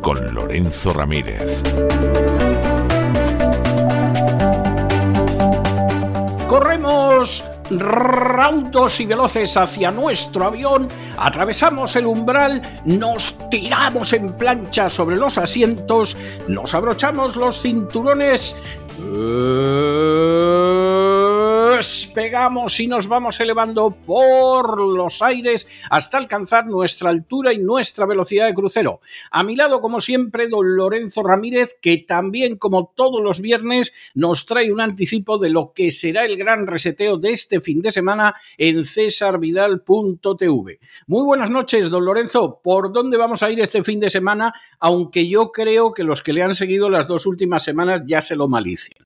Con Lorenzo Ramírez. Corremos raudos y veloces hacia nuestro avión, atravesamos el umbral, nos tiramos en plancha sobre los asientos, nos abrochamos los cinturones despegamos y nos vamos elevando por los aires hasta alcanzar nuestra altura y nuestra velocidad de crucero. A mi lado, como siempre, don Lorenzo Ramírez, que también, como todos los viernes, nos trae un anticipo de lo que será el gran reseteo de este fin de semana en cesarvidal.tv. Muy buenas noches, don Lorenzo. ¿Por dónde vamos a ir este fin de semana? Aunque yo creo que los que le han seguido las dos últimas semanas ya se lo malician.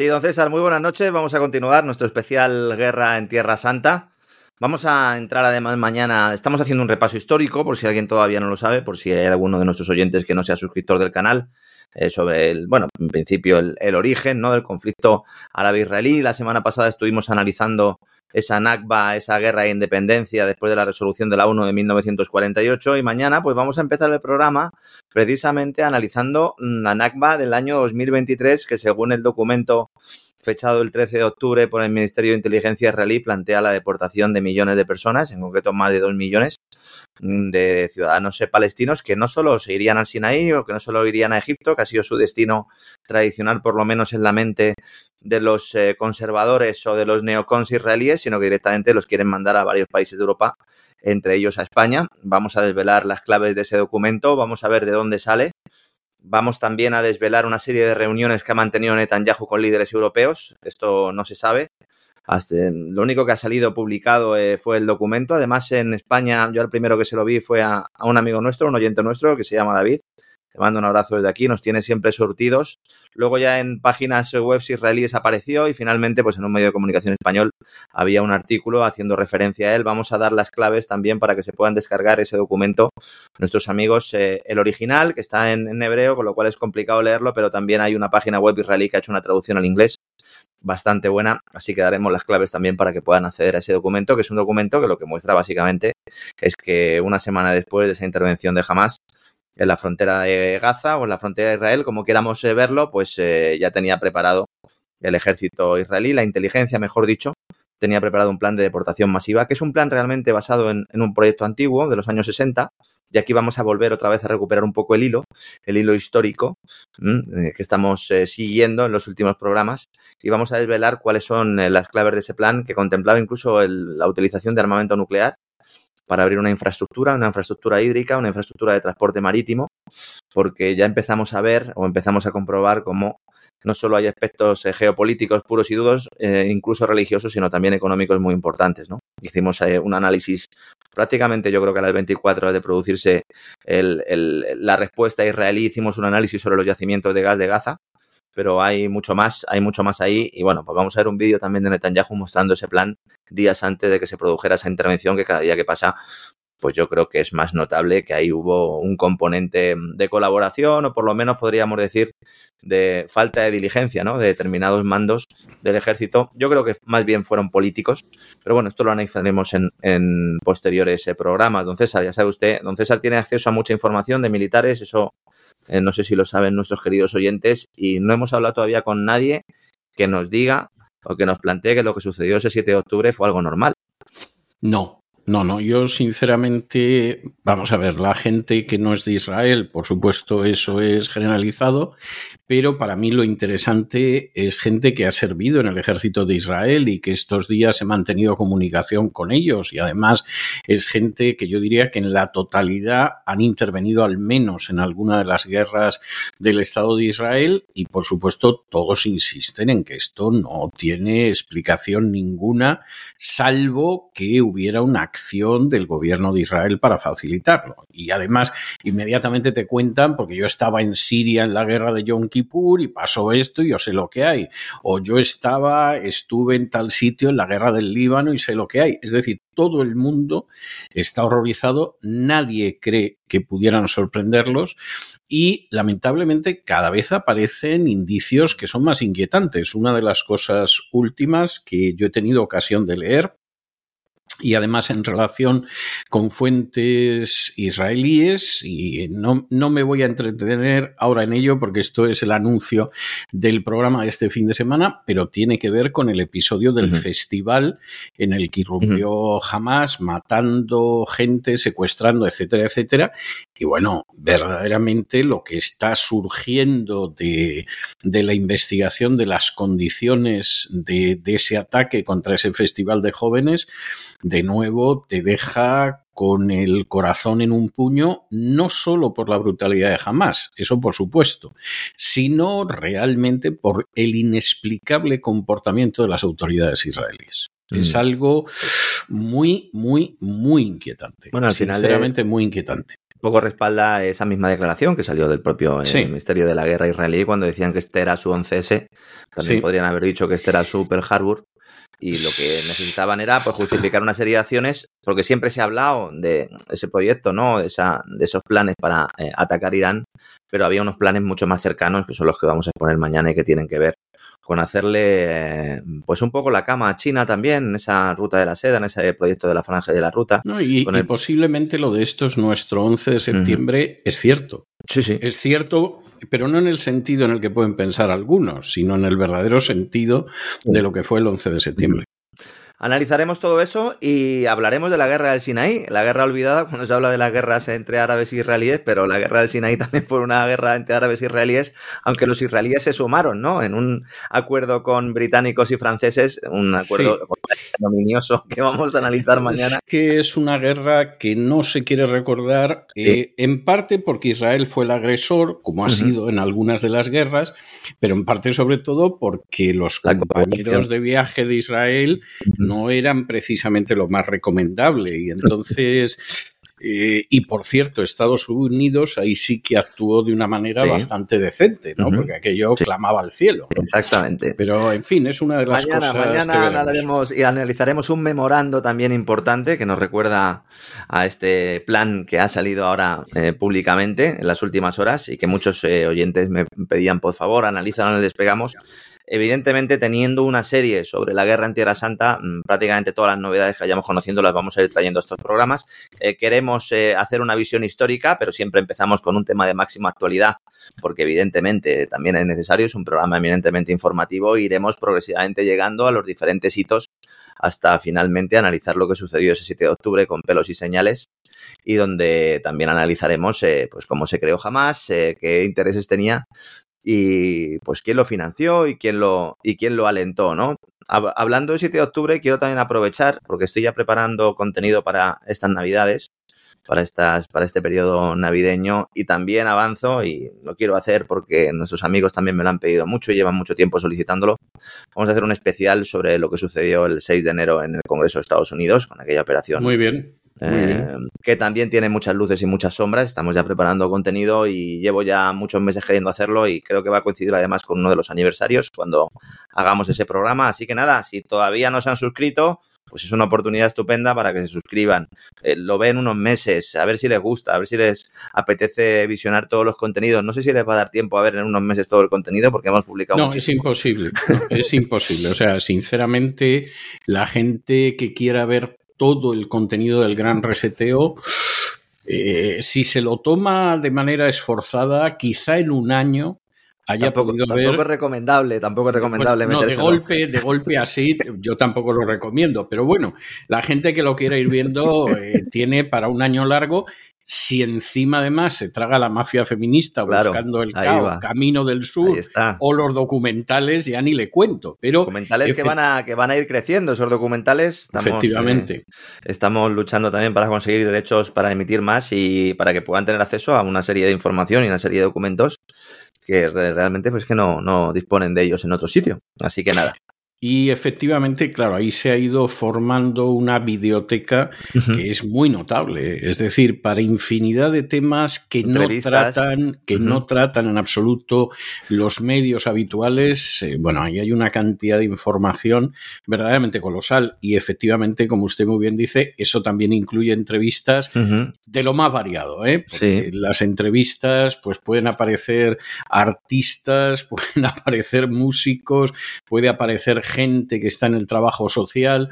Sí, don César, muy buenas noches. Vamos a continuar nuestro especial Guerra en Tierra Santa. Vamos a entrar además mañana, estamos haciendo un repaso histórico, por si alguien todavía no lo sabe, por si hay alguno de nuestros oyentes que no sea suscriptor del canal, eh, sobre el, bueno, en principio el, origen ¿no? del conflicto árabe-israelí. La semana pasada estuvimos analizando esa Nakba, esa guerra de independencia después de la resolución de la ONU de 1948 y mañana pues vamos a empezar el programa precisamente analizando la Nakba del año 2023 que según el documento fechado el 13 de octubre por el Ministerio de Inteligencia israelí, plantea la deportación de millones de personas, en concreto más de dos millones de ciudadanos palestinos que no solo se irían al Sinaí o que no solo irían a Egipto, que ha sido su destino tradicional, por lo menos en la mente de los eh, conservadores o de los neocons israelíes, sino que directamente los quieren mandar a varios países de Europa, entre ellos a España. Vamos a desvelar las claves de ese documento, vamos a ver de dónde sale Vamos también a desvelar una serie de reuniones que ha mantenido Netanyahu con líderes europeos. Esto no se sabe. lo único que ha salido publicado eh, fue el documento. Además, en España, yo el primero que se lo vi fue a, un amigo nuestro, un oyente nuestro, que se llama David, te mando un abrazo desde aquí, nos tiene siempre sortidos. Luego ya en páginas web israelíes apareció y finalmente pues en un medio de comunicación español había un artículo haciendo referencia a él. Vamos a dar las claves también para que se puedan descargar ese documento nuestros amigos, eh, el original que está en, en hebreo, con lo cual es complicado leerlo, pero también hay una página web israelí que ha hecho una traducción al inglés bastante buena, así que daremos las claves también para que puedan acceder a ese documento, que es un documento que lo que muestra básicamente es que una semana después de esa intervención de Hamas, en la frontera de Gaza o en la frontera de Israel, como queramos eh, verlo, pues eh, ya tenía preparado el ejército israelí, la inteligencia, mejor dicho, tenía preparado un plan de deportación masiva, que es un plan realmente basado en, un proyecto antiguo de los años 60. Y aquí vamos a volver otra vez a recuperar un poco el hilo, el hilo histórico eh, que estamos siguiendo en los últimos programas. Y vamos a desvelar cuáles son las claves de ese plan, que contemplaba incluso la utilización de armamento nuclear para abrir una infraestructura, una infraestructura hídrica, una infraestructura de transporte marítimo, porque ya empezamos a ver o empezamos a comprobar cómo no solo hay aspectos eh, geopolíticos puros y dudos, eh, incluso religiosos, sino también económicos muy importantes. Hicimos eh, un análisis prácticamente, yo creo que a las 24 de producirse la respuesta israelí, hicimos un análisis sobre los yacimientos de gas de Gaza, pero hay mucho más, hay mucho más ahí. Y bueno, pues vamos a ver un vídeo también de Netanyahu mostrando ese plan días antes de que se produjera esa intervención que cada día que pasa, pues yo creo que es más notable que ahí hubo un componente de colaboración o por lo menos podríamos decir de falta de diligencia, ¿no? De determinados mandos del ejército. Yo creo que más bien fueron políticos, pero bueno, esto lo analizaremos en, en posteriores eh, programas. Don César, ya sabe usted, don César tiene acceso a mucha información de militares, eso eh, no sé si lo saben nuestros queridos oyentes, y no hemos hablado todavía con nadie que nos diga o que nos plantee que lo que sucedió ese 7 de octubre fue algo normal. No, no, no, yo sinceramente, vamos a ver, la gente que no es de Israel, por supuesto, eso es generalizado, pero para mí lo interesante es gente que ha servido en el ejército de Israel y que estos días he mantenido comunicación con ellos y además es gente que yo diría que en la totalidad han intervenido al menos en alguna de las guerras del Estado de Israel y por supuesto todos insisten en que esto no tiene explicación ninguna salvo que hubiera una acción del gobierno de Israel para facilitarlo. Y además inmediatamente te cuentan, porque yo estaba en Siria en la guerra de Yom Kippur, y pasó esto y yo sé lo que hay. O yo estaba, estuve en tal sitio en la guerra del Líbano y sé lo que hay. Es decir, todo el mundo está horrorizado, nadie cree que pudieran sorprenderlos y lamentablemente cada vez aparecen indicios que son más inquietantes. Una de las cosas últimas que yo he tenido ocasión de leer y además en relación con fuentes israelíes y no, no, me voy a entretener ahora en ello porque esto es el anuncio del programa de este fin de semana, pero tiene que ver con el episodio del festival en el que irrumpió Hamas matando gente, secuestrando, etcétera, etcétera. Y bueno, verdaderamente lo que está surgiendo de, de la investigación de las condiciones de, de ese ataque contra ese festival de jóvenes de nuevo te deja con el corazón en un puño, no solo por la brutalidad de Hamas, eso por supuesto, sino realmente por el inexplicable comportamiento de las autoridades israelíes. Es mm. algo muy, muy, muy inquietante. Bueno, al Sinceramente, muy inquietante poco respalda esa misma declaración que salió del propio eh, Ministerio de la Guerra israelí cuando decían que este era su 11S. También podrían haber dicho que este era su Pearl Harbor y lo que necesitaban era pues, justificar una serie de acciones, porque siempre se ha hablado de ese proyecto, ¿no? De, esa, de esos planes para eh, atacar Irán, pero había unos planes mucho más cercanos, que son los que vamos a exponer mañana y que tienen que ver con hacerle pues un poco la cama a China también en esa ruta de la seda, en ese proyecto de la franja de la ruta. y, posiblemente lo de esto es nuestro 11 de septiembre, es cierto. Sí, sí. Es cierto pero no en el sentido en el que pueden pensar algunos, sino en el verdadero sentido de lo que fue el 11 de septiembre. Analizaremos todo eso y hablaremos de la guerra del Sinaí, la guerra olvidada cuando se habla de las guerras entre árabes y israelíes, pero la guerra del Sinaí también fue una guerra entre árabes y israelíes, aunque los israelíes se sumaron, ¿no? En un acuerdo con británicos y franceses, un acuerdo sí. que vamos a analizar mañana. Es que es una guerra que no se quiere recordar, eh, en parte porque Israel fue el agresor, como ha sido en algunas de las guerras, pero en parte sobre todo porque los compañeros de viaje de Israel no eran precisamente lo más recomendable. Y entonces, eh, y por cierto, Estados Unidos ahí sí que actuó de una manera bastante decente, ¿no? Porque aquello clamaba al cielo. Exactamente. Pero, en fin, es una de las cosas. Mañana hablaremos y analizaremos un memorando también importante que nos recuerda a este plan que ha salido ahora eh, públicamente en las últimas horas y que muchos eh, oyentes me pedían, por favor, analízalo en el despegamos evidentemente teniendo una serie sobre la guerra en Tierra Santa, mm, prácticamente todas las novedades que vayamos conociendo las vamos a ir trayendo a estos programas. Eh, queremos eh, hacer una visión histórica, pero siempre empezamos con un tema de máxima actualidad, porque evidentemente también es necesario, es un programa eminentemente informativo, e iremos progresivamente llegando a los diferentes hitos hasta finalmente analizar lo que sucedió ese 7 de octubre con pelos y señales y donde también analizaremos eh, pues cómo se creó jamás, qué intereses tenía y pues quién lo financió y quién lo, y quién lo alentó, ¿no? Hablando del 7 de octubre, quiero también aprovechar, porque estoy ya preparando contenido para estas navidades, para, estas, para este periodo navideño, y también avanzo, y lo quiero hacer porque nuestros amigos también me lo han pedido mucho y llevan mucho tiempo solicitándolo. Vamos a hacer un especial sobre lo que sucedió el 6 de enero en el Congreso de Estados Unidos, con aquella operación. Muy bien. Eh, que también tiene muchas luces y muchas sombras. Estamos ya preparando contenido y llevo ya muchos meses queriendo hacerlo y creo que va a coincidir además con uno de los aniversarios cuando hagamos ese programa. Así que nada, si todavía no se han suscrito, pues es una oportunidad estupenda para que se suscriban. Eh, lo ven unos meses, a ver si les gusta, a ver si les apetece visionar todos los contenidos. No sé si les va a dar tiempo a ver en unos meses todo el contenido porque hemos publicado No, es imposible, es imposible. O sea, sinceramente, la gente que quiera ver todo el contenido del gran reseteo. Eh, si se lo toma de manera esforzada, quizá en un año haya tampoco, podido tampoco es recomendable, tampoco es recomendable no, de golpe, de golpe así, yo tampoco lo recomiendo. Pero bueno, la gente que lo quiera ir viendo eh, tiene para un año largo Si encima además se traga la mafia feminista buscando el caos, Camino del Sur o los documentales, ya ni le cuento. Pero documentales que van, a, que van a ir creciendo, esos documentales. Estamos, efectivamente. Eh, estamos luchando también para conseguir derechos para emitir más y para que puedan tener acceso a una serie de información y una serie de documentos que realmente pues que no, no disponen de ellos en otro sitio. Así que nada. Y efectivamente, claro, ahí se ha ido formando una videoteca que es muy notable. Es decir, para infinidad de temas que no tratan, que no tratan en absoluto los medios habituales. Eh, bueno, ahí hay una cantidad de información verdaderamente colosal. Y efectivamente, como usted muy bien dice, eso también incluye entrevistas de lo más variado, ¿eh? Porque las entrevistas, pues pueden aparecer artistas, pueden aparecer músicos, puede aparecer gente que está en el trabajo social.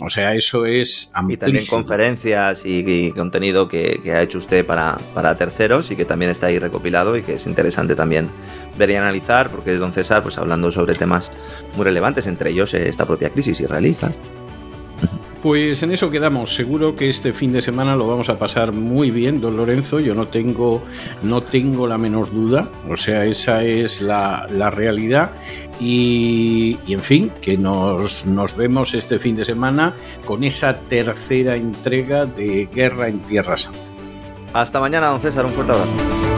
O sea, eso es amplísimo. Y también conferencias y, contenido que, ha hecho usted para, para, terceros y que también está ahí recopilado y que es interesante también ver y analizar, porque es don César pues hablando sobre temas muy relevantes, entre ellos esta propia crisis israelí. Pues en eso quedamos. Seguro que este fin de semana lo vamos a pasar muy bien, don Lorenzo. Yo no tengo, no tengo la menor duda. O sea, esa es la, realidad. Y, en fin, que nos, nos vemos este fin de semana con esa tercera entrega de Guerra en Tierra Santa. Hasta mañana, don César. Un fuerte abrazo.